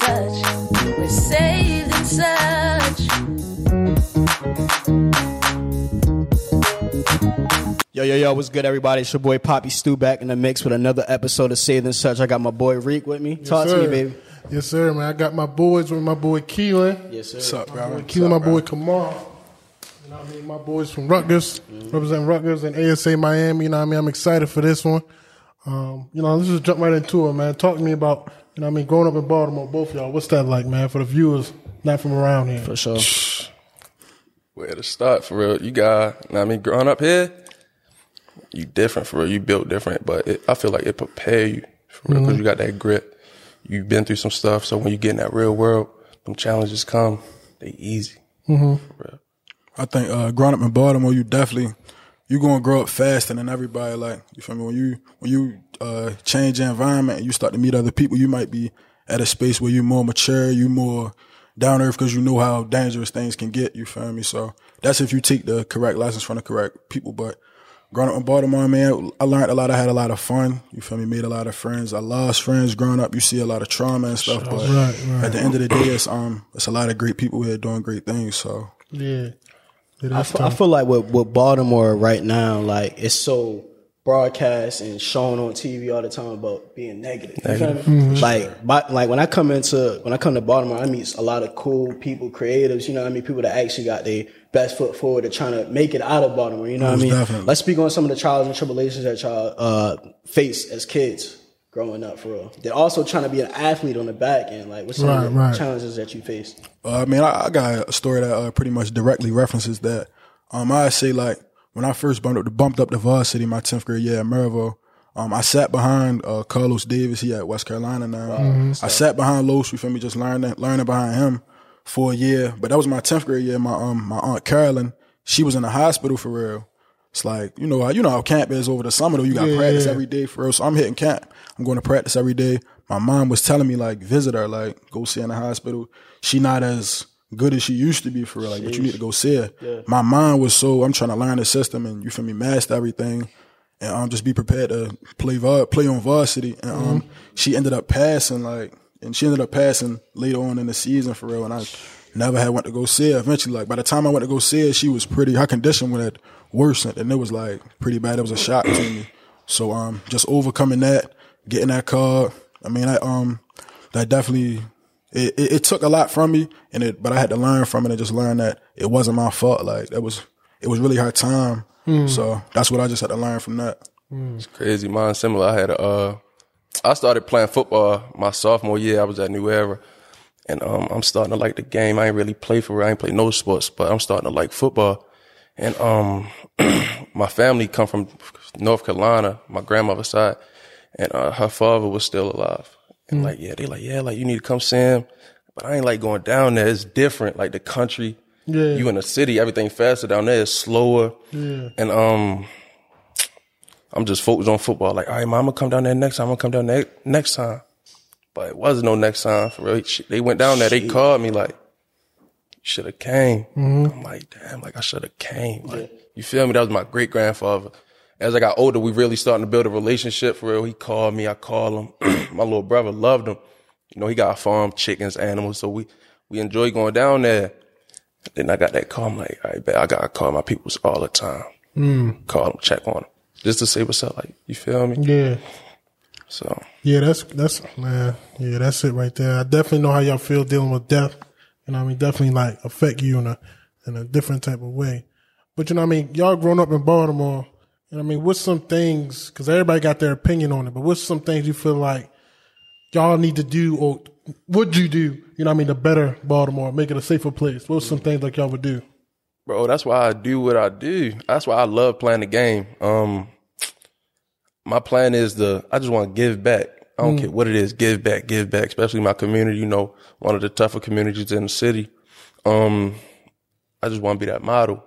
and such. We're saved and such. Yo, yo, yo, what's good, everybody? It's your boy Poppy Stu back in the mix with another episode of Saved and Such. I got my boy Reek with me. Talk to me, baby. Yes, sir, man. I got my boys with my boy Keelan. Yes, sir. What's up, My bro? boy Keelan, my boy Kamal. You know what I mean? My boys from Rutgers, representing Rutgers and ASA Miami. You know what I mean? I'm excited for this one. Um, you know, let's just jump right into it, man. Talk to me about, you know what I mean, growing up in Baltimore, both of y'all. What's that like, man, for the viewers not from around here? For sure. Where to start for real? You got, you know what I mean, growing up here, you different for real. You built different, but it, I feel like it prepare you for real because you got that grit. You've been through some stuff, so when you get in that real world, them challenges come, they easy. For real. I think uh, growing up in Baltimore, you definitely you gonna grow up faster than everybody. Like you feel me? When you when you uh, change your environment and you start to meet other people, you might be at a space where you're more mature, you're more down earth because you know how dangerous things can get. You feel me? So that's if you take the correct lessons from the correct people. But growing up in Baltimore, man, I learned a lot. I had a lot of fun. You feel me? Made a lot of friends. I lost friends growing up. You see a lot of trauma and stuff. But Right, right. at the end of the day, it's um, it's a lot of great people here doing great things. So. Yeah. Yeah, I feel, I feel like with, with Baltimore right now, like it's so broadcast and shown on TV all the time about being negative. You feel me? Like, my, like when I come into when I come to Baltimore, I meet a lot of cool people, creatives. You know, what I mean, people that actually got their best foot forward to trying to make it out of Baltimore. You know what I mean? definitely. Let's speak on some of the trials and tribulations that y'all uh, face as kids growing up. For real, they're also trying to be an athlete on the back end. Like, what's some Right, of the right. challenges that you faced? Uh, I mean, I, I got a story that uh, pretty much directly references that. Um, I say like when I first bumped up, bumped up to varsity my tenth grade year at Maryville, um, I sat behind uh, Carlos Davis. He at West Carolina now. I sat behind Los. You feel me? Just learning, learning behind him for a year. But that was my tenth grade year. My um, my aunt Carolyn, she was in the hospital for real. It's like you know, how- you know how camp is over the summer though. You got Yeah, practice yeah. every day for real. So I'm hitting camp. I'm going to practice every day. My mom was telling me like visit her, like go see her in the hospital. She not as good as she used to be for real. Like, but you need to go see her. My mind was so I'm trying to learn the system and you feel me, master everything. And um, just be prepared to play var- play on varsity. And um, she ended up passing like, and she ended up passing later on in the season for real. And I never had went to go see her. Eventually, like by the time I went to go see her, she was pretty. Her condition would have worsened, and it was like pretty bad. It was a shock to me. So um, just overcoming that, getting that card. I mean, I um, that definitely it, it, it took a lot from me, and it but I had to learn from it and just learn that it wasn't my fault. Like that was it was really her time. So that's what I just had to learn from that. It's crazy. Mine similar. I had a, uh, I started playing football my sophomore year. I was at New Era. And um, I'm starting to like the game. I ain't really play for it. I ain't play no sports, but I'm starting to like football. And um, my family come from North Carolina, my grandmother's side, and uh, her father was still alive. And like, yeah, they like, yeah, like you need to come see him. But I ain't like going down there. It's different. Like the country, Yeah. you in the city, everything faster down there. It's slower. Yeah. And um, I'm just focused on football. Like, all right, gonna come down there next time. I'm gonna come down there next time. But it wasn't no next time for real. They went down there. They called me like, should have came. I'm like, damn, like I should have came. Like, you feel me? That was my great grandfather. As I got older, we really starting to build a relationship for real. He called me, I call him. my little brother loved him. You know, he got a farm, chickens, animals. So we, we enjoy going down there. Then I got that call. I'm like, all right, bet I gotta call my peoples all the time. Hmm. Call them, check on them, just to say what's up. Like, you feel me? Yeah. So Yeah, that's that's man. Yeah, that's it right there. I definitely know how y'all feel dealing with death. You know, what I mean, definitely like affect you in a in a different type of way. But you know, what I mean, y'all grown up in Baltimore. What I mean, what's some things? Because everybody got their opinion on it. But what's some things you feel like y'all need to do, or would you do? You know, what I mean, to better Baltimore, make it a safer place. What's some things like y'all would do? bro. That's why I do what I do. That's why I love playing the game. Um, my plan is to, I just want to give back. I don't care what it is, give back, give back, especially my community, you know, one of the tougher communities in the city. Um, I just want to be that model.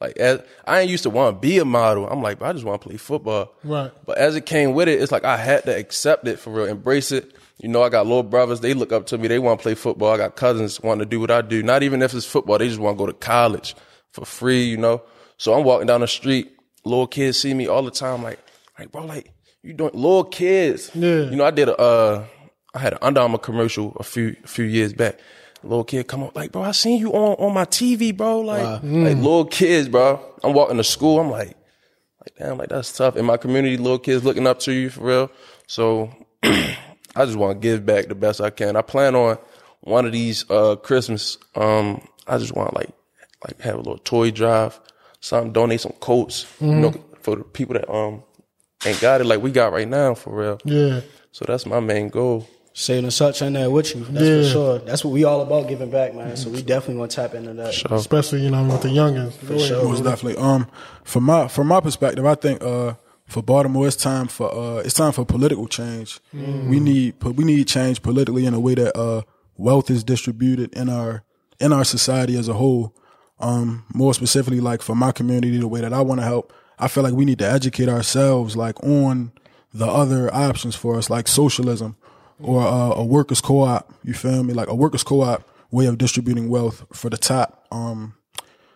Like, as, I ain't used to want to be a model. I'm like, but I just want to play football. Right. But as it came with it, it's like I had to accept it for real, embrace it. You know, I got little brothers, they look up to me, they want to play football. I got cousins wanting to do what I do. Not even if it's football, they just want to go to college for free, you know. So I'm walking down the street, little kids see me all the time, like, like, bro, like, you doing little kids. Yeah. You know, I did a uh I had an Under Armour commercial a few a few years back. Little kid come up like, bro, I seen you on on my TV, bro. Like, like little kids, bro. I'm walking to school. I'm like, like damn, like that's tough. In my community, little kids looking up to you for real. So I just want to give back the best I can. I plan on one of these uh Christmas. Um, I just want to like like have a little toy drive, something, donate some coats, you know, for the people that um ain't got it like we got right now for real. Yeah. So that's my main goal. Saying and such in there with you. That's Yeah. for sure. That's what we all about giving back, man. So we definitely want to tap into that. So Especially, you know, with the youngins. For sure. Most definitely. Um, from my from my perspective, I think uh for Baltimore, it's time for uh it's time for political change. We need we need change politically in a way that uh wealth is distributed in our in our society as a whole. Um, more specifically, like for my community, the way that I want to help, I feel like we need to educate ourselves, like on the other options for us, like socialism or uh, a workers' co-op. You feel me? Like a workers' co-op way of distributing wealth for the top. Um,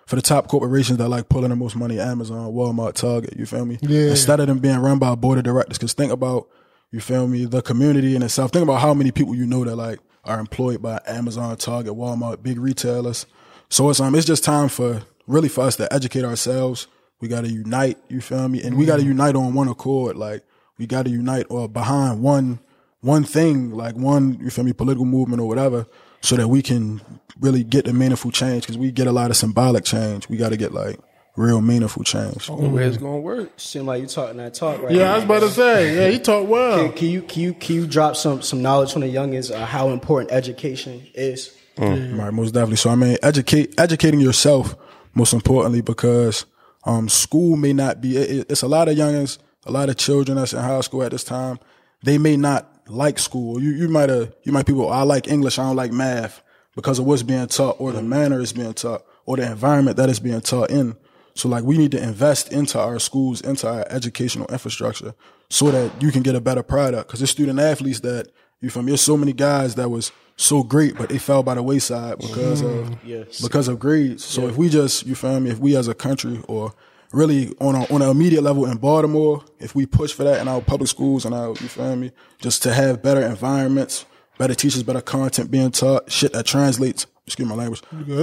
for the top corporations that like pulling the most money, Amazon, Walmart, Target, you feel me? Yeah. Instead of them being run by a board of directors, because think about, you feel me, the community in itself. Think about how many people you know that like are employed by Amazon, Target, Walmart, big retailers. So it's um, it's just time for really for us to educate ourselves. We got to unite, you feel me, and we got to unite on one accord. Like we got to unite or behind one one thing, like one you feel me, political movement or whatever, so that we can really get the meaningful change. Because we get a lot of symbolic change. We got to get like real meaningful change. the way it's gonna work. Seem like you talking that talk right Yeah, now. I was about to say. Yeah, he talk well. Can, can you can you can you drop some some knowledge from the youngins uh, how important education is? Right, most definitely. So I mean, educate educating yourself most importantly because um, school may not be. It, it's a lot of youngins, a lot of children that's in high school at this time. They may not like school. You you might have you might people. Oh, I like English. I don't like math because of what's being taught or the mm-hmm. manner it's being taught or the environment that it's being taught in. So like we need to invest into our schools, into our educational infrastructure so that you can get a better product. Cause there's student athletes that you feel me. There's so many guys that was so great, but they fell by the wayside because of mm-hmm. yes. because of grades. So if we just you feel me, if we as a country or really on a, on an immediate level in Baltimore, if we push for that in our public schools and our you feel me, just to have better environments, better teachers, better content being taught, shit that translates. Excuse my language.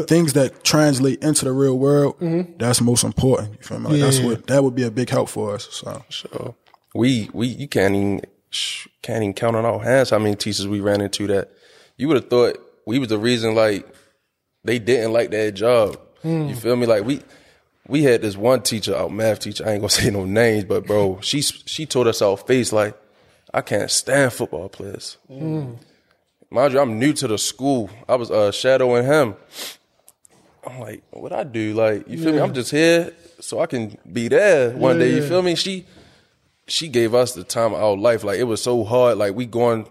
Things that translate into the real world. Mm-hmm. That's most important. You feel me? Like that's Yeah. what that would be a big help for us. So So we we you can't even can't even count on our hands how many teachers we ran into that you would have thought we was the reason like they didn't like that job. Hmm. You feel me? Like we we had this one teacher, our math teacher. I ain't gonna say no names, but bro, she she told us our face like, I can't stand football players. Mind you, I'm new to the school. I was uh, shadowing him. I'm like, what I do? Like, you feel me? I'm just here so I can be there one Yeah, day. You yeah. feel me? She she gave us the time of our life. Like it was so hard. Like we going,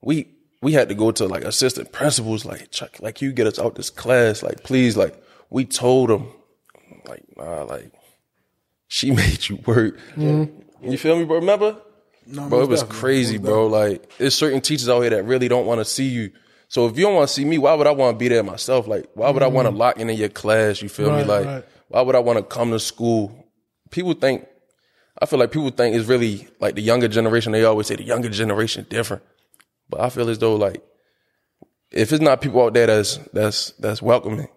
we we had to go to like assistant principals. Like Chuck, like you get us out this class. Like please, like we told them, like nah, like she made you work. Mm-hmm. You feel me, bro? Remember? bro, it was crazy, most bro. Like there's certain teachers out here that really don't want to see you. So if you don't want to see me, why would I want to be there myself? Like why would I want to mm-hmm. lock in in your class? You feel me? Like right. why would I want to come to school? People think I feel like people think it's really like the younger generation. They always say the younger generation different, but I feel as though like if it's not people out there that's that's that's welcoming,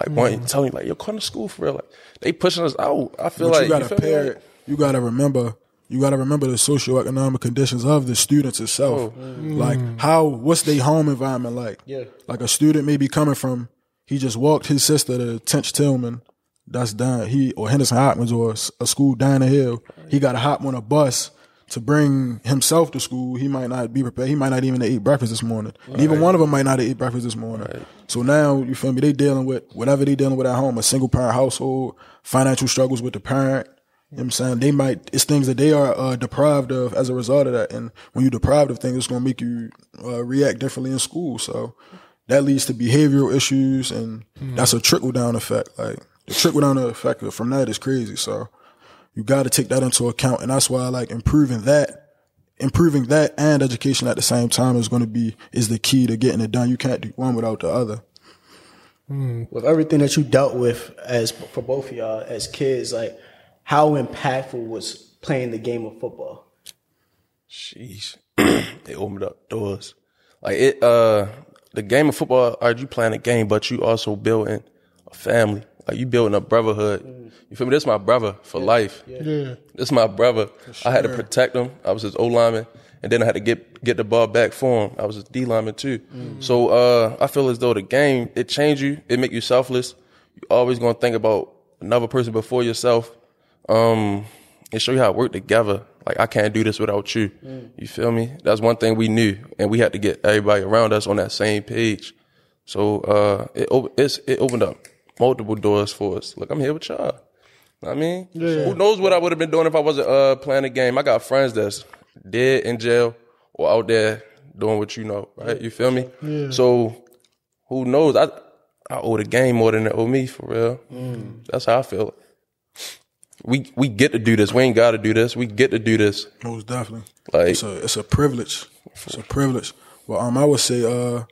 like wanting mm-hmm. telling you like yo come to school for real, like they pushing us out. I feel But like you gotta feel me? pair Like, it. You gotta remember. You gotta remember the socioeconomic conditions of the students itself. Oh. Mm. Like how, what's their home environment like? Yeah. Like a student may be coming from. He just walked his sister to Tench Tilghman. That's down. He or Henderson Hopkins or a school down the hill. He got to hop on a bus to bring himself to school. He might not be prepared. He might not even eat breakfast this morning. And even one of them might not eat breakfast this morning. So now you feel me? They dealing with whatever they dealing with at home. A single parent household, financial struggles with the parent. You know what I'm saying? They might, it's things that they are uh, deprived of as a result of that. And when you're deprived of things, it's going to make you uh, react differently in school. So that leads to behavioral issues and that's a trickle down effect. Like the trickle down effect from that is crazy. So you got to take that into account. And that's why I like improving that, improving that and education at the same time is going to be, is the key to getting it done. You can't do one without the other. with everything that you dealt with as for both of y'all as kids, like how impactful was playing the game of football? Sheesh. they opened up doors. Like it, uh, the game of football, are you playing a game, but you also building a family. Like you building a brotherhood. You feel me? This my brother for life. Yeah. This my brother. I had to protect him. I was his O lineman, and then I had to get get the ball back for him. I was his D lineman too. So uh, I feel as though the game it changed you. It make you selfless. You always gonna think about another person before yourself. Um, and show you how to work together. Like I can't do this without you. You feel me? That's one thing we knew, and we had to get everybody around us on that same page. So uh, it op- it's, it opened up multiple doors for us. Look, I'm here with y'all. I mean, who knows what I would have been doing if I wasn't uh, playing the game? I got friends that's dead in jail or out there doing what you know, right? You feel me? Yeah. So who knows? I I owe the game more than it owe me for real. That's how I feel. We we get to do this. We ain't got to do this. We get to do this. Most definitely. Like It's a it's a privilege. It's a privilege. Well, um, I would say, uh,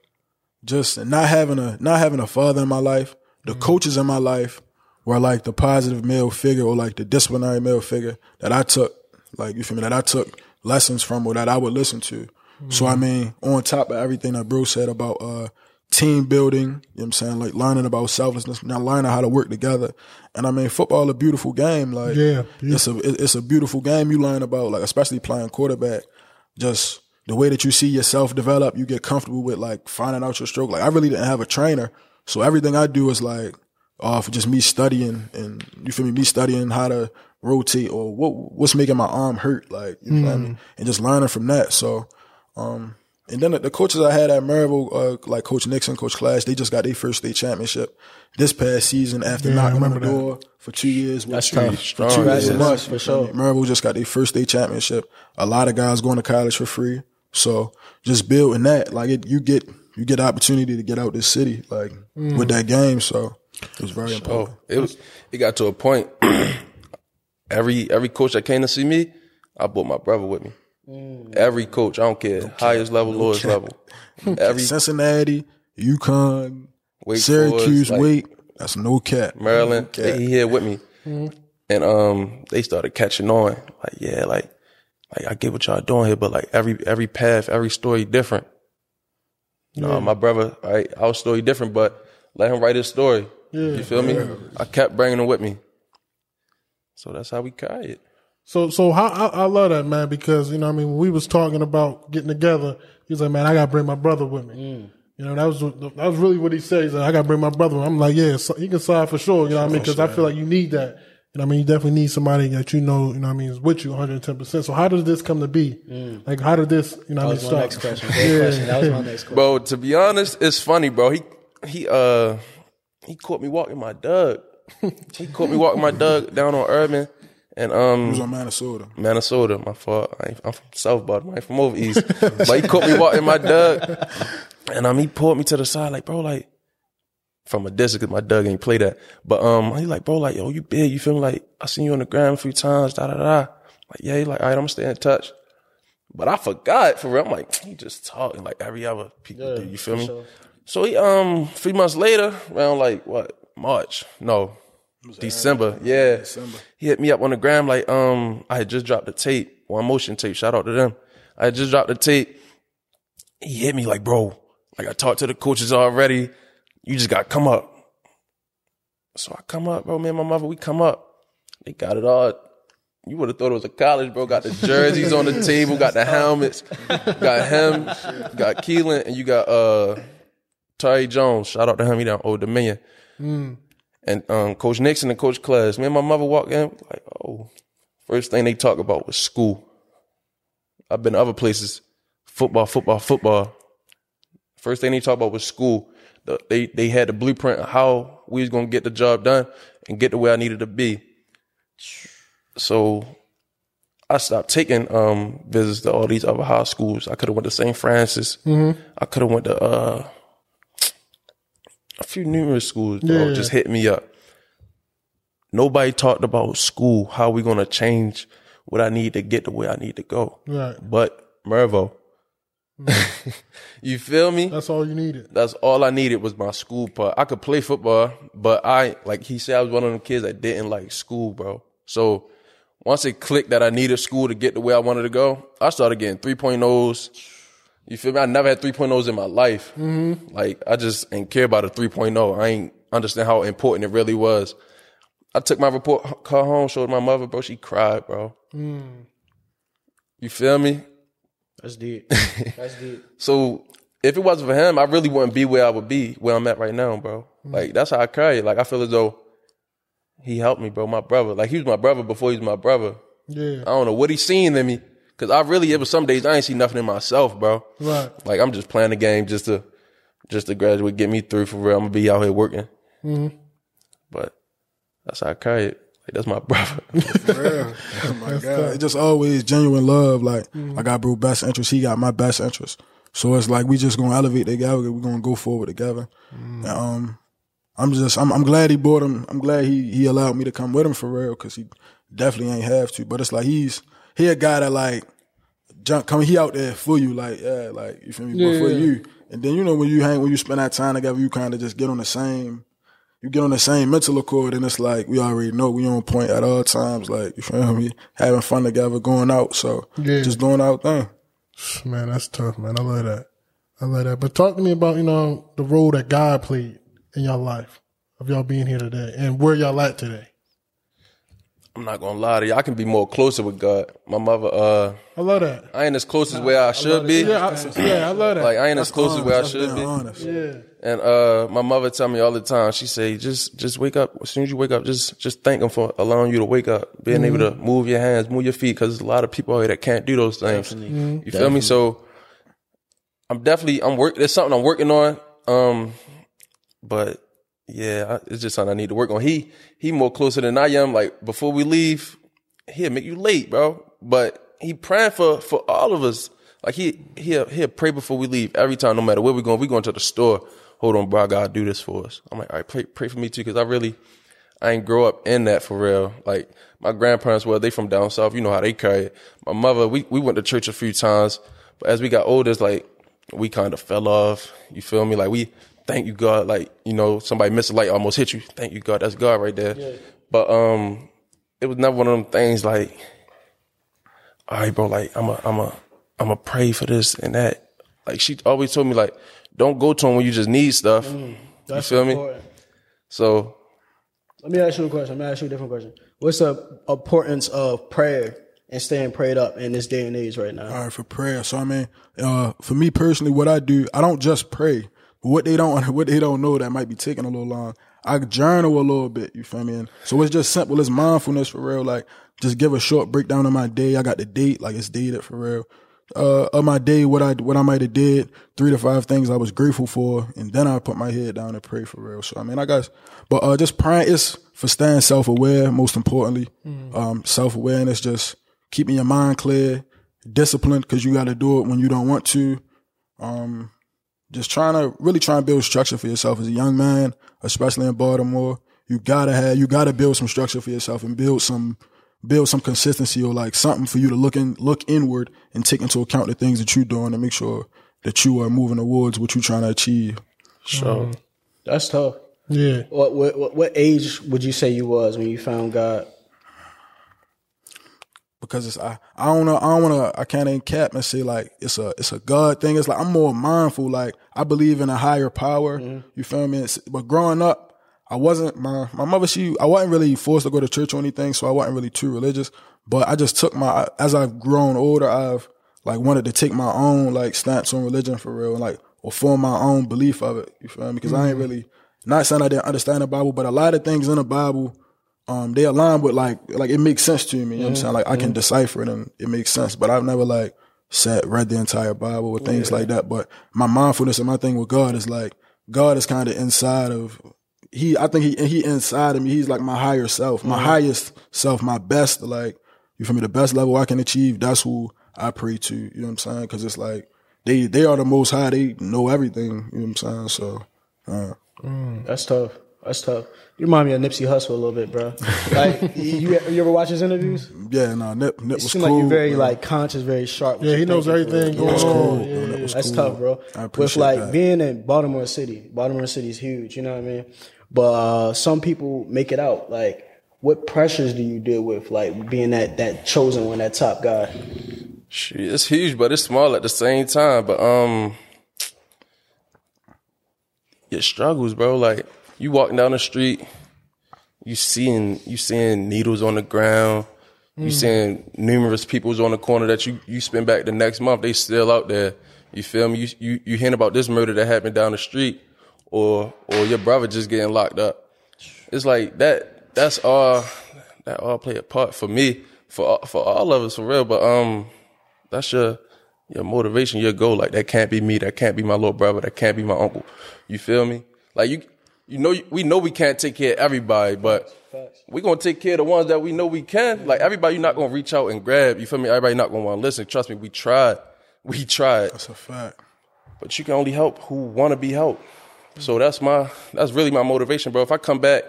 just not having a not having a father in my life. The coaches in my life were like the positive male figure or like the disciplinary male figure that I took, like you feel me, that I took lessons from or that I would listen to. So I mean, on top of everything that Bruce said about uh team building, you know what I'm saying, like learning about selflessness, now learning how to work together. And I mean, football a beautiful game. Like Yeah, yeah. it's a it's a beautiful game. You learn about like especially playing quarterback, just the way that you see yourself develop. You get comfortable with like finding out your stroke. Like I really didn't have a trainer, so everything I do is like off just me studying and you feel me, me studying how to rotate or what what's making my arm hurt, like you know what I mean, and just learning from that. So. Um, and then the, the coaches I had at Maryville, uh, like Coach Nixon, Coach Clash, they just got their first state championship this past season after Yeah, knocking on the remember that. door for two years. That's for tough. two years Congratulations, months. for sure. Maryville just got their first state championship. A lot of guys going to college for free. So just building that, like it, you get you get the opportunity to get out this city, like with that game. So it was very important. Oh, it was. It got to a point. every every coach that came to see me, I brought my brother with me. Every coach, I don't care, highest level, lowest level. Every Cincinnati, UConn, Wake Syracuse, Forest, like, Wake. That's no cap. Maryland, No they cap. he here with me, and um, they started catching on. Like, yeah, like, like I get what y'all doing here, but like every every path, every story different. No, my brother, right, our story different, but let him write his story. You feel me? I kept bringing him with me, so that's how we carry it. So, so how, I, I love that man because you know, I mean, when we was talking about getting together, he's like, man, I gotta bring my brother with me. You know, that was that was really what he said. He's like, I gotta bring my brother. I'm like, yeah, so he can sign for sure. You know what I mean? Because I feel like you need that. You know, what I mean, you definitely need somebody that you know. You know, what I mean, is with you 110. percent So, how did this come to be? Like, how did this? You know, That what I mean, my start? next question. Great question. That was my next question. Bro, to be honest, it's funny, bro. He he uh he caught me walking my dog. he caught me walking my dog down on Urban and um, He was on Minnesota. Minnesota. My fault. I ain't, I'm from South Baltimore. I ain't from over east. but he caught me walking my dog, and um he pulled me to the side like, bro, like from a distance because my dog ain't play that. But um he like, bro, like yo, you big. You feel me? Like I seen you on the ground a few times. Da da da. Like yeah, he like all right, I'm gonna stay in touch. But I forgot for real. I'm like, he just talking like every other people do. You feel me? So he um three months later, around like what March? No, December. Yeah, December. he hit me up on the gram like um I had just dropped the tape, one motion tape. Shout out to them. I had just dropped the tape. He hit me like, bro, like I talked to the coaches already. You just got to come up. So I come up, bro. Me and my mother, we come up. They got it all. You would have thought it was a college, bro. Got the jerseys on the table, got the helmets, got him, got Keelan, and you got uh Terry Jones. Shout out to him. He down Old Dominion. And um, Coach Nixon and Coach Class. Me and my mother walk in, like, oh, first thing they talk about was school. I've been to other places, football, football, football. First thing they talk about was school. The, they they had the blueprint of how we was gonna get the job done and get to where I needed to be. So I stopped taking um, visits to all these other high schools. I could have went to St. Francis. I could have went to uh, a few numerous schools. Bro, Yeah. just hit me up. Nobody talked about school. How we gonna change what I need to get to where I need to go. Right. But Mervo, mm. you feel me? That's all you needed. That's all I needed was my school part. I could play football, but I like he said I was one of them kids that didn't like school, bro. So once it clicked that I needed school to get to where I wanted to go, I started getting 3.0s, You feel me? I never had 3.0s in my life. Mm-hmm. Like I just ain't care about a 3.0. I ain't understand how important it really was. I took my report card home, showed my mother, bro. She cried, bro. Mm. You feel me? That's deep. That's deep. So if it wasn't for him, I really wouldn't be where I would be, where I'm at right now, bro. Like that's how I carry it. Like I feel as though he helped me, bro. My brother, like he was my brother before he was my brother. Yeah. I don't know what he seen in me, cause I really, it was some days I ain't see nothing in myself, bro. Right. Like I'm just playing the game just to, just to graduate, get me through for real. I'm gonna be out here working. Mm-hmm. But that's how I carry it. Like that's my brother. Yeah. Oh my God. It's just always genuine love. Like mm-hmm. I got bro best interest. He got my best interest. So it's like we just gonna elevate together. We're gonna go forward together. Mm. And, um, I'm just I'm I'm glad he brought him. I'm glad he he allowed me to come with him for real because he definitely ain't have to. But it's like he's he a guy that like jump come he out there for you like yeah like you feel me but for Yeah. you and then you know when you hang when you spend that time together you kind of just get on the same you get on the same mental accord and it's like we already know we on point at all times like you feel me having fun together going out so Yeah. just doing our thing Man, that's tough, man. I love that. I love that. But talk to me about, you know, the role that God played in your life of y'all being here today and where y'all at today. I'm not gonna lie to you. I can be more closer with God. My mother, uh, I love that. I ain't as close as where I should be. Yeah, I, yeah, I love that. Like I ain't as close as where I should be. honest. yeah. And uh, my mother tell me all the time. She say, just just wake up. As soon as you wake up, just just thank him for allowing you to wake up, being able to move your hands, move your feet, because there's a lot of people out here that can't do those things. You feel me? So I'm definitely I'm work. There's something I'm working on. Um, but yeah, it's just something I need to work on. He he more closer than I am. Like before we leave, he'll make you late, bro. But he praying for for all of us. Like he he'll he'll pray before we leave every time, no matter where we're going. We going to the store. Hold on, bro. I gotta do this for us. I'm like, all right, pray pray for me too, because I really I ain't grow up in that for real. Like my grandparents, were, they from down south. You know how they carry it. My mother, we we went to church a few times, but as we got older, it's like we kind of fell off. You feel me? Like we thank you God. Like you know, somebody missed a light, almost hit you. Thank you God. That's God right there. But um, it was never one of them things like, all right, bro. Like I'm a I'm a I'm a pray for this and that. Like she always told me like, don't go to him when you just need stuff. you That's feel me? So Let me ask you a question. Let me ask you a different question. What's the importance of prayer and staying prayed up in this day and age right now? all right for prayer so i mean uh for me personally what i do i don't just pray what they don't what they don't know that might be taking a little long i journal a little bit you feel me? And so it's just simple it's mindfulness for real like just give a short breakdown of my day. I got the date like it's dated for real. Uh of my day what i what i might have did three to five things i was grateful for and then i put my head down and pray for real. So i mean i guess but uh just praying is for staying self-aware most importantly. Um self-awareness just keeping your mind clear disciplined because you got to do it when you don't want to. Um, just trying to really try and build structure for yourself as a young man, especially in Baltimore. You gotta have, you gotta build some structure for yourself and build some, build some consistency or like something for you to look in, look inward and take into account the things that you're doing and make sure that you are moving towards what you're trying to achieve. so mm-hmm. That's tough. Yeah. What, what what what age would you say you was when you found God? Because it's I, I don't know I don't wanna I can't ain't cap and say like it's a it's a God thing. It's like I'm more mindful, like I believe in a higher power. Mm-hmm. You feel me? It's, but growing up, I wasn't my my mother, she I wasn't really forced to go to church or anything, so I wasn't really too religious. But I just took my as I've grown older, I've like wanted to take my own like stance on religion for real and like or form my own belief of it. You feel me? Because I ain't mm-hmm. really not saying I didn't understand the Bible, but a lot of things in the Bible um, they align with like like it makes sense to me. You know what I'm saying? Like I can decipher it and it makes sense. But I've never like sat read the entire Bible or things like that. But my mindfulness and my thing with God is like God is kind of inside of he. I think he he inside of me. He's like my higher self, my highest self, my best. Like you feel me? The best level I can achieve. That's who I pray to. You know what I'm saying? Because it's like they they are the most high. They know everything. You know what I'm saying? So. Uh, That's tough. That's tough. You remind me of Nipsey Hussle a little bit, bro. Like you, you ever watch his interviews? yeah, no, Nip, Nip It was seems cool. like you're very bro. like conscious, very sharp. Yeah, he knows everything real. going was on. cool. Yeah. That was That's cool. tough, bro. I appreciate With like that. being in Baltimore City, Baltimore City is huge. You know what I mean? But uh, some people make it out. Like, what pressures do you deal with? Like being that that chosen one, that top guy. Shit, it's huge, but it's small at the same time. But um, your struggles, bro. Like you walking down the street, you seeing you seeing needles on the ground. You seeing numerous people's on the corner that you you spend back the next month. They still out there. You feel me? You you you hearing about this murder that happened down the street, or or your brother just getting locked up. It's like that. That's all. That all play a part for me, for for all of us, for real. But um, that's your your motivation, your goal. Like that can't be me. That can't be my little brother. That can't be my uncle. You feel me? Like you, you know, we know we can't take care of everybody, but we're gonna take care of the ones that we know we can. Like everybody, you're not gonna reach out and grab. You feel me? Everybody not gonna want to listen. Trust me, we tried. We tried, That's a fact. but you can only help who want to be helped. So that's my that's really my motivation, bro. If I come back,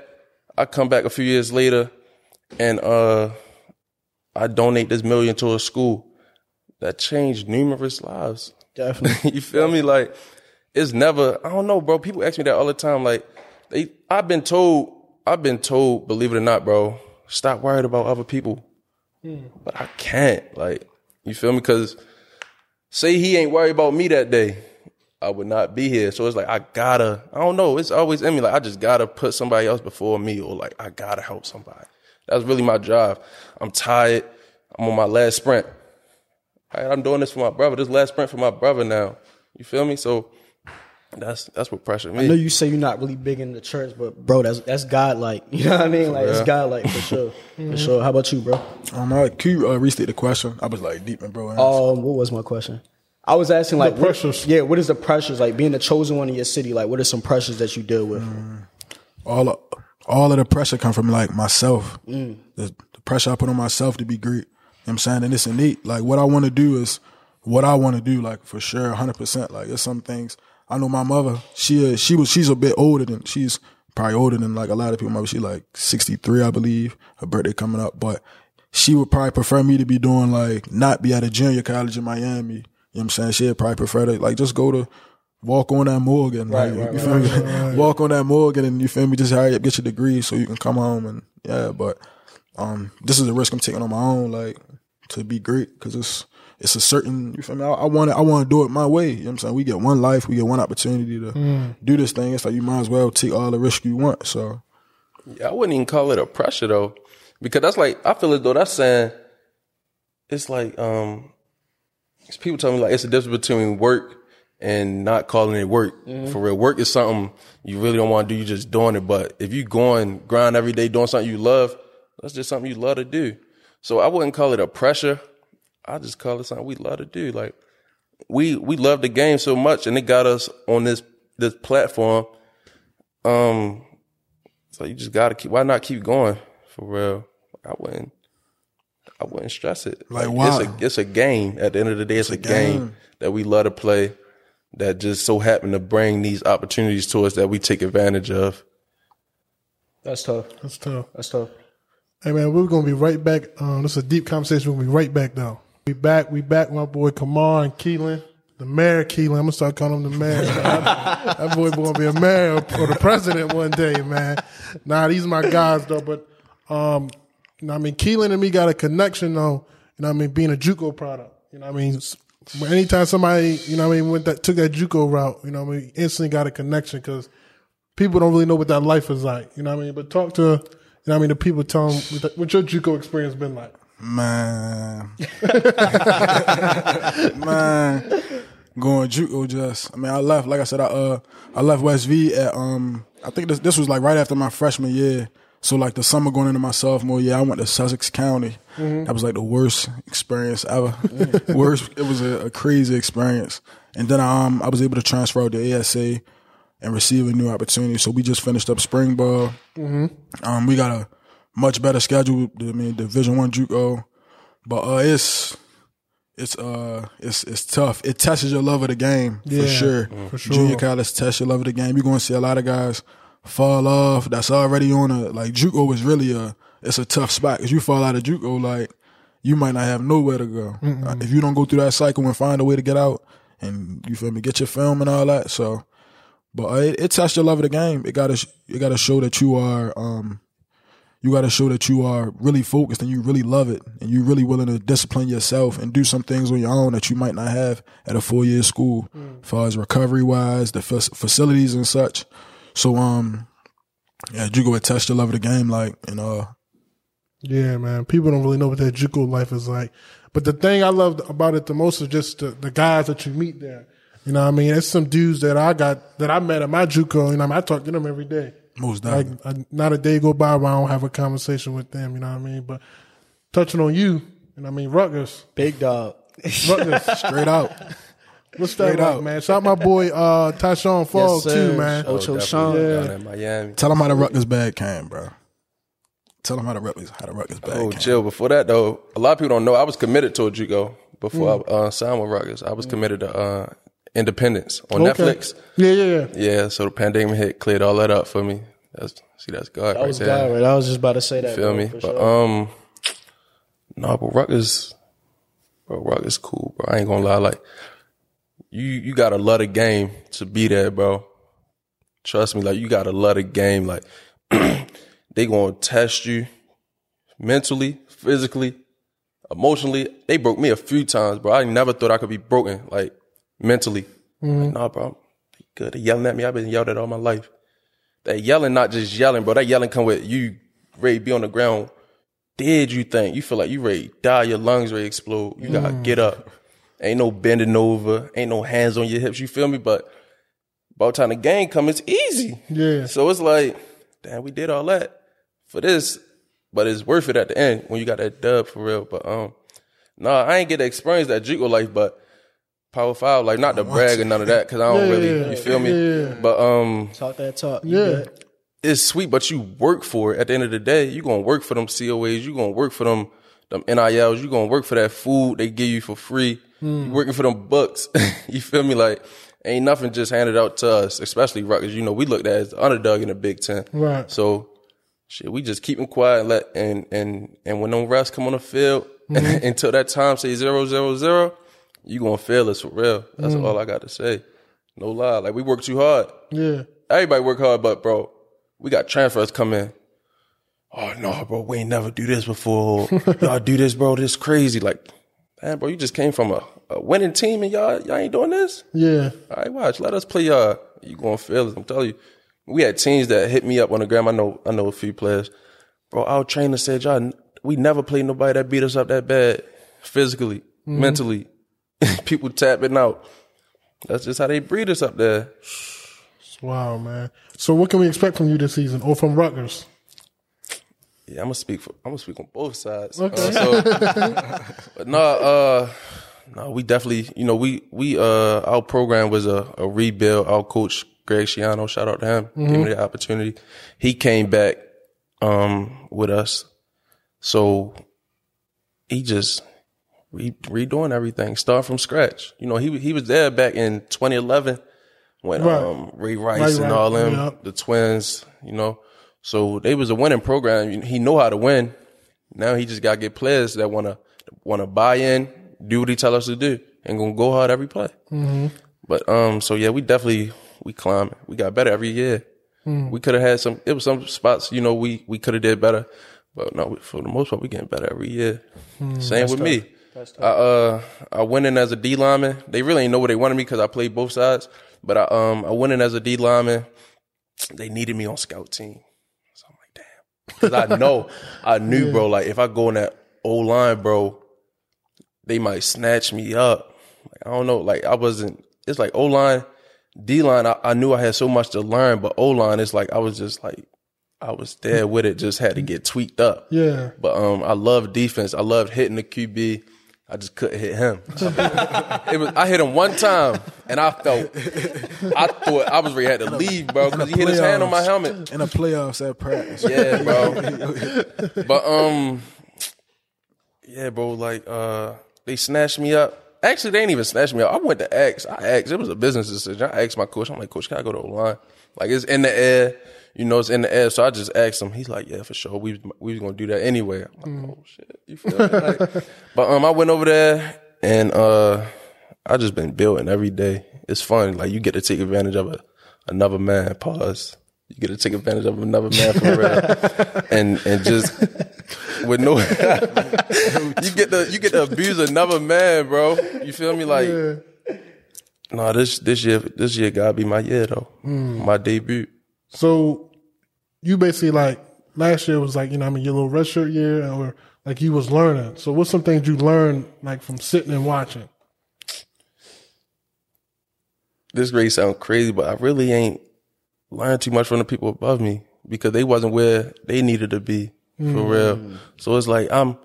I come back a few years later, and uh, I donate this million to a school that changed numerous lives. Definitely. you feel me? Like it's never. I don't know, bro. People ask me that all the time. Like they, I've been told. I've been told. Believe it or not, bro. Stop worried about other people. Hmm. But I can't. Like you feel me? Because say he ain't worried about me that day. I would not be here. So it's like I gotta. I don't know. It's always in me. Like I just gotta put somebody else before me, or like I gotta help somebody. That's really my drive. I'm tired. I'm on my last sprint. All right, I'm doing this for my brother. This last sprint for my brother now. You feel me? So that's that's what pressured I know you say you're not really big in the church, but bro, that's that's God like. You know what I mean? Like it's Yeah. God like for sure. For sure. How about you, bro? Um, I, can you uh, restate the question? I was like deep in bro. answer. Um, what was my question? I was asking like what- pressures. yeah, what is the pressures like being the chosen one in your city? Like, what are some pressures that you deal with? all of, all of the pressure come from like myself. The, the pressure I put on myself to be great. You know what I'm saying? And it's innate. Like what I want to do is what I want to do, like for sure, hundred percent. Like there's some things I know my mother, she uh, she was she's a bit older than she's probably older than like a lot of people. Maybe she like sixty three, I believe. Her birthday coming up. But she would probably prefer me to be doing like not be at a junior college in Miami. You know what I'm saying? She'd probably prefer to like just go to walk on that Morgan. Like, you feel me? walk on that Morgan and you feel me? Just hurry up, get your degree so you can come home and yeah, but um this is a risk I'm taking on my own, like to be great because it's it's a certain you feel me. I, I want to I want to do it my way. You know what I'm saying? We get one life, we get one opportunity to do this thing. It's like you might as well take all the risk you want. So Yeah, I wouldn't even call it a pressure though, because that's like I feel as though that's saying it's like um, it's people tell me like it's a difference between work and not calling it work. For real, work is something you really don't want to do. You just doing it. But if you going grind every day doing something you love, that's just something you love to do. So I wouldn't call it a pressure. I just call it something we love to do. Like we we love the game so much, and it got us on this this platform. Um, so you just gotta keep. Why not keep going for real? I wouldn't. I wouldn't stress it. Like, it's why? a it's a game. At the end of the day, it's, a, game. game. that we love to play. That just so happened to bring these opportunities to us that we take advantage of. That's tough. That's tough. That's tough. Hey man, we're gonna be right back. Um, this is a deep conversation. We're gonna be right back though. We back. We back. My boy Kamar and Keelan, the mayor Keelan. I'm gonna start calling him the mayor. that boy gonna be a mayor or the president one day, man. Nah, these my guys though. But um, you know, I mean, Keelan and me got a connection though. You know, what I mean, being a JUCO product. You know, what I mean, anytime somebody, you know, what I mean, went that took that JUCO route, you know, what I mean, instantly got a connection because people don't really know what that life is like. You know what I mean? But talk to, you know what I mean, the people tell them what your JUCO experience been like. Man. Man. Going JUCO just. I mean, I left, like I said, I uh I left West V at um I think this this was like right after my freshman year. So like the summer going into my sophomore year, I went to Sussex County. That was like the worst experience ever. worst. It was a, a crazy experience. And then um I was able to transfer out to ASA and receive a new opportunity. So we just finished up spring ball. Um, we got a much better schedule. I mean, Division One JUCO, but uh, it's it's uh it's it's tough. It tests your love of the game Yeah, for sure. for sure. Junior college tests your love of the game. You're gonna see a lot of guys fall off. That's already on a like JUCO is really a it's a tough spot because you fall out of JUCO like you might not have nowhere to go Uh, if you don't go through that cycle and find a way to get out and you feel me get your film and all that. So. But uh, it, it tests your love of the game. It gotta, it gotta show that you are, um, you got to show that you are really focused and you really love it and you're really willing to discipline yourself and do some things on your own that you might not have at a four year school, as far as recovery wise, the fac- facilities and such. So, um, yeah, go and test your love of the game, like, and uh, Yeah, man. People don't really know what that JUCO life is like. But the thing I loved about it the most is just the, the guys that you meet there. You know what I mean? It's some dudes that I got, that I met at my JUCO, know I mean? I talk to them every day. Most Like. I, not a day go by where I don't have a conversation with them, you know what I mean? But touching on you, and I mean, Rutgers, Big dog. Rutgers, straight out. what's that Straight like, out. man? Shout out my boy, uh, Tyshawn Falls, Yes, too, man. Oh, Ocho definitely Sean. down in Miami. Tell him how the Rutgers bag came, bro. Tell him how the Rutgers, how the Rutgers bag Oh, came. chill. Before that, though, a lot of people don't know I was committed to a JUCO before I uh, signed with Rutgers. I was committed to uh, Independence on Okay. Netflix. Yeah, yeah, yeah. Yeah, so the pandemic hit, cleared all that up for me. That's see, that's God That right was there. God, right? I was just about to say that. Feel bro, me? But sure. um, no, but Rutgers, bro, Rutgers cool, bro. I ain't gonna lie, like you, you gotta love the game to be there, bro. Trust me, like you gotta love the game. Like they gonna test you mentally, physically, emotionally. They broke me a few times, bro. I never thought I could be broken, like mentally. Like, nah, bro, good. They yelling at me. I've been yelled at all my life. That yelling, not just yelling, bro. That yelling come with you ready to be on the ground. Did you think you feel like you ready to die? Your lungs ready to explode. You gotta get up. Ain't no bending over. Ain't no hands on your hips. You feel me? But by the time the game come, it's easy. Yeah. So it's like, damn, we did all that for this, but it's worth it at the end when you got that dub for real. But um, no, I ain't get to experience that JUCO life, but Power Five, like not to brag or none of that, cause I don't Yeah, really, you feel me? yeah. But um, Talk that talk. Yeah. it's sweet, but you work for it. At the end of the day, you are gonna work for them COAs. You are gonna work for them them NILs. You are gonna work for that food they give you for free. You working for them bucks. you feel me? Like ain't nothing just handed out to us, especially Rutgers. You know, we looked at as the underdog in the Big Ten. Right. So shit, we just keep them quiet and let and and and when them refs come on the field until that time say zero zero zero, you gonna fail us for real. That's mm. all I got to say. No lie. Like we work too hard Yeah. everybody work hard, but bro, we got transfers come in. Oh no, bro, we ain't never do this before. y'all do this, bro. This crazy. Like, man, bro, you just came from a, a winning team and y'all y'all ain't doing this. Yeah. All right, watch. Let us play y'all. You gonna fail us? I'm telling you. We had teams that hit me up on the gram. I know I know a few players. Bro, our trainer said y'all we never played nobody that beat us up that bad physically, mm. mentally. People tapping out. That's just how they breed us up there. Wow, man. So what can we expect from you this season or from Rutgers? Yeah, I'm gonna speak for I'm gonna speak on both sides. Okay. Uh, so, but no, uh, no, we definitely, you know, we we uh, our program was a, a rebuild. Our coach Greg Schiano, shout out to him, gave me the opportunity. He came back um with us, so he just re- redoing everything, start from scratch. You know, he he was there back in 2011 when Right. um Ray Rice Ray and Rice, all them, yeah. the twins, you know. So they was a winning program. He know how to win. Now he just got to get players that want to want to buy in, do what he tell us to do, and gonna go hard every play. Mm-hmm. But um, so yeah, we definitely we climbing. We got better every year. Mm. We could have had some. It was some spots, you know, we we could have did better. But no, for the most part, we getting better every year. Mm. Same with me. I uh I went in as a D lineman. They really didn't know what they wanted me because I played both sides. But I um I went in as a D lineman. They needed me on scout team. So I'm like, damn. Because I know, I knew, bro. Like if I go in that O line, bro, they might snatch me up. Like I don't know. Like I wasn't. It's like O line, D line. I, I knew I had so much to learn, but O line, it's like I was just like I was there with it. Just had to get tweaked up. Yeah. But um, I love defense. I loved hitting the QB. I just couldn't hit him. it was I hit him one time, and I felt I thought I was ready had to leave, bro, because he hit his hand on my helmet. in the playoffs at practice. Yeah, bro. but um, yeah, bro. Like uh, they snatched me up. Actually, they didn't even snatch me up. I went to ask. I asked. It was a business decision. I asked my coach. I'm like, Coach, can I go to O line? Like it's in the air. You know, it's in the air. So I just asked him. He's like, Yeah, for sure. We we was gonna do that anyway. I'm like, Oh shit, you feel me? Like, but um, I went over there and uh, I just been building every day. It's fun. Like you get to take advantage of a, another man. Pause. You get to take advantage of another man for real, and and just with no, you get to you get to abuse another man, bro. You feel me? Like, yeah. no, this this year this year gotta be my year though, my debut. So you basically like last year was like, you know, I mean, your little redshirt year or like you was learning. So what's some things you learned like from sitting and watching? This grade sound crazy, but I really ain't learned too much from the people above me because they wasn't where they needed to be for mm. real. So it's like I'm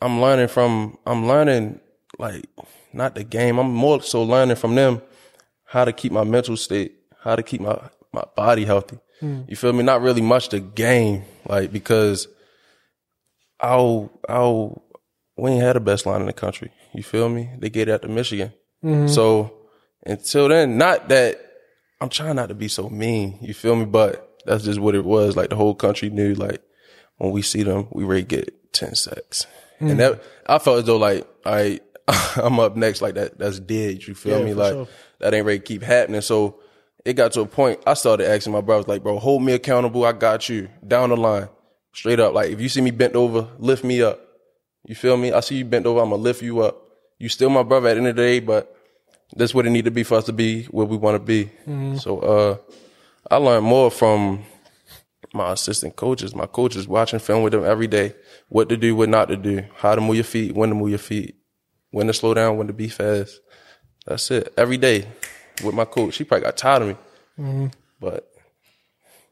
I'm learning from I'm learning like not the game. I'm more so learning from them how to keep my mental state, how to keep my my body healthy. Mm. You feel me? Not really much the game, like because our our we ain't had the best line in the country. You feel me? They get out to Michigan. Mm-hmm. So until then, not that I'm trying not to be so mean. You feel me? But that's just what it was. Like the whole country knew. Like when we see them, we ready to get ten sacks, and mm. that I felt as though like I I'm up next. Like that, that's dead. You feel Yeah, me? Like sure. that ain't ready to keep happening. So it got to a point. I started asking my brothers like, bro, hold me accountable. I got you down the line, straight up. Like if you see me bent over, lift me up. You feel me? I see you bent over. I'm gonna lift you up. You still my brother at the end of the day, but that's what it need to be for us to be where we want to be. So uh, I learned more from my assistant coaches, my coaches watching film with them every day, what to do, what not to do, how to move your feet, when to move your feet, when to slow down, when to be fast. That's it. Every day with my coach. She probably got tired of me. But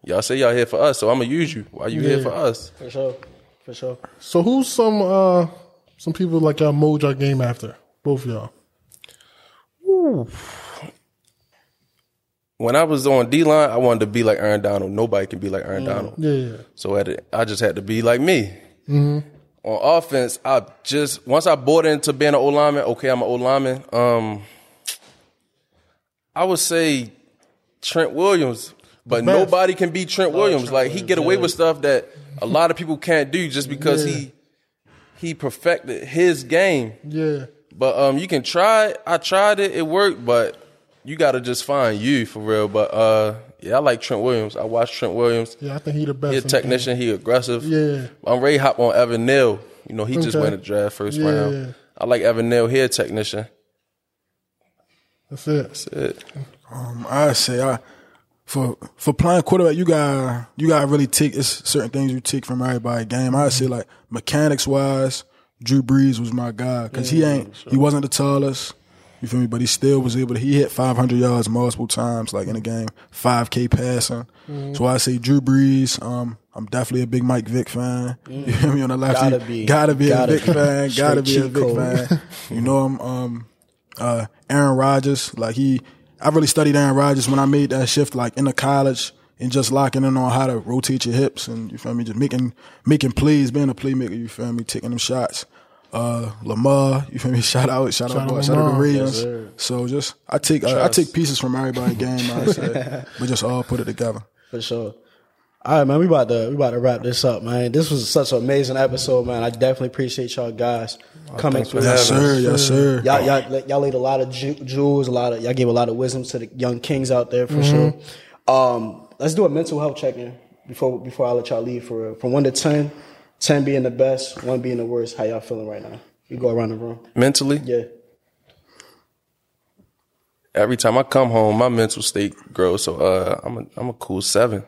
y'all say y'all here for us, so I'm gonna use you. Why you here for us? For sure. For sure. So who's some uh some people like y'all mold your game after? Both of y'all. When I was on D line, I wanted to be like Aaron Donald. Nobody can be like Aaron Donald. Yeah, yeah. So at it, I just had to be like me. On offense, I just once I bought into being an O lineman. Okay, I'm an O lineman. Um, I would say Trent Williams, but best. nobody can beat Trent Williams. like he get away with stuff that a lot of people can't do just because Yeah. he he perfected his game. Yeah. But um, you can try. it. I tried it. It worked, but you got to just find you for real. But uh, yeah, I like Trent Williams. I watch Trent Williams. Yeah, I think he the best. He a in the game. technician. He aggressive. Yeah. I'm ready to hop on Evan Neal. You know, he just went a draft first Yeah. round. I like Evan Neal. He a technician. That's it. That's it. Um, I say I for for playing quarterback, you got you got to really take it's certain things you take from everybody game. I say like mechanics wise, Drew Brees was my guy because he ain't he wasn't the tallest. You feel me? But he still was able to. He hit 500 yards multiple times, like in a game, 5K passing. So I say Drew Brees. Um, I'm definitely a big Mike Vick fan. You feel me on the left? Gotta be. gotta be Gotta a Vick be. fan. Gotta be a Vick fan. You know I'm um uh Aaron Rodgers. Like he I really studied Aaron Rodgers when I made that shift like in the college and just locking in on how to rotate your hips and you feel me, just making making plays, being a playmaker, you feel me, taking them shots. Uh Lamar, you feel me, shout out, shout, Shout out, out boy, shout out the Lamar. Ravens. Yes, so just I take uh, I take pieces from everybody's game, I say. but just all put it together. For sure. All right, man. We about to we about to wrap this up, man. This was such an amazing episode, man. I definitely appreciate y'all guys coming through. This. Yes, sir, yes, sir. Y'all, y'all, y'all laid a lot of ju- jewels, a lot of y'all gave a lot of wisdom to the young kings out there for sure. Um, let's do a mental health check in before before I let y'all leave for real. From one to 10, 10 being the best, one being the worst. How y'all feeling right now? You go around the room. Mentally, Yeah. every time I come home, my mental state grows. So uh, I'm a I'm a cool 7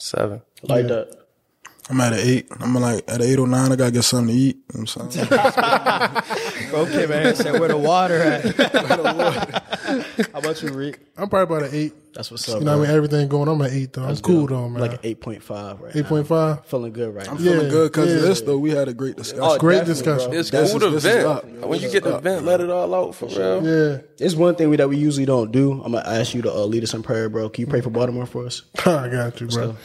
Seven. Like that. I'm at an eight. I'm like at an eight or nine, I gotta get something to eat. You know what I'm saying? Okay, man. Said where the water at? How about you, Rick? I'm probably about an eight. That's what's up. You know what I mean? Everything going. I'm at eight though. I'm cool though, man. Like an eight point five right eight point five. Feeling good right now. I'm feeling Yeah, good because yeah. of this though. We had a great discussion. Oh, Great discussion. bro. It's This cool is- to vent. When you get to vent, let it all out for real. Yeah. It's one thing we, that we usually don't do. I'm gonna ask you to uh, lead us in prayer, bro. Can you pray for Baltimore for us? I got you, bro.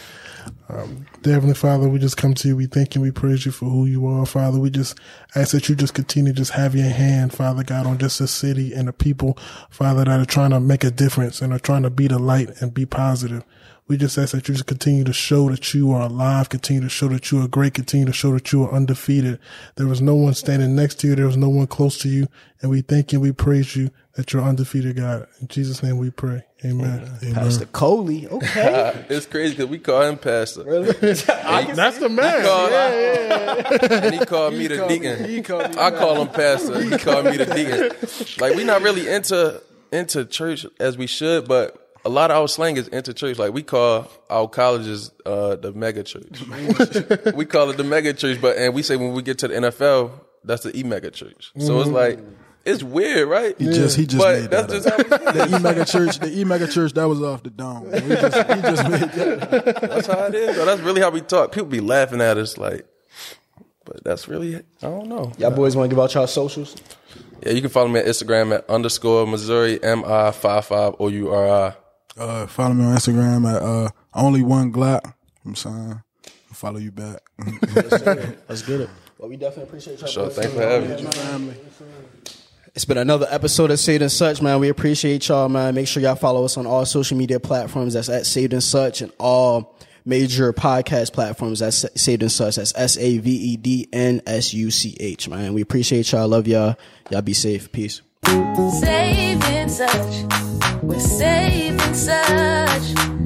Um, Heavenly Father, we just come to you. We thank you. We praise you for who you are, Father. We just ask that you just continue to just have your hand, Father God, on just the city and the people, Father, that are trying to make a difference and are trying to be the light and be positive. We just ask that you just continue to show that you are alive, continue to show that you are great, continue to show that you are undefeated. There was no one standing next to you. There was no one close to you. And we thank you. We praise you that you're undefeated, God. In Jesus' name we pray. Amen. Amen. Pastor Coley. Okay. it's crazy because we call him Pastor. really? That's the man. Called- yeah, and he called me the called me- deacon. he called me I call him pastor. He called me the deacon. Like we're not really into into church as we should, but a lot of our slang is into church. Like we call our colleges uh, the mega church. we call it the mega church, but and we say when we get to the NFL, that's the e mega church. So it's like it's weird, right? He just he just but made that's that just up. how the E mega church, the E mega church, that was off the dome. He just, he just made that. That's how it is. Though. That's really how we talk. People be laughing at us, like, but that's really it. I don't know. Y'all boys want to give out y'all socials? Yeah, you can follow me at Instagram at underscore Missouri M I five five O U R I. Uh, follow me on Instagram at uh, only one Glock. I'm saying, follow you back. Let's get it. Well, we definitely appreciate y'all. So boys. thanks for having me. Family. It's been another episode of Saved and Such, man. We appreciate y'all, man. Make sure y'all follow us on all social media platforms. That's at Saved and Such and all major podcast platforms. That's Saved and Such. That's S A V E D N S U C H, man. We appreciate y'all. Love y'all. Y'all be safe. Peace saving such. We're saving such.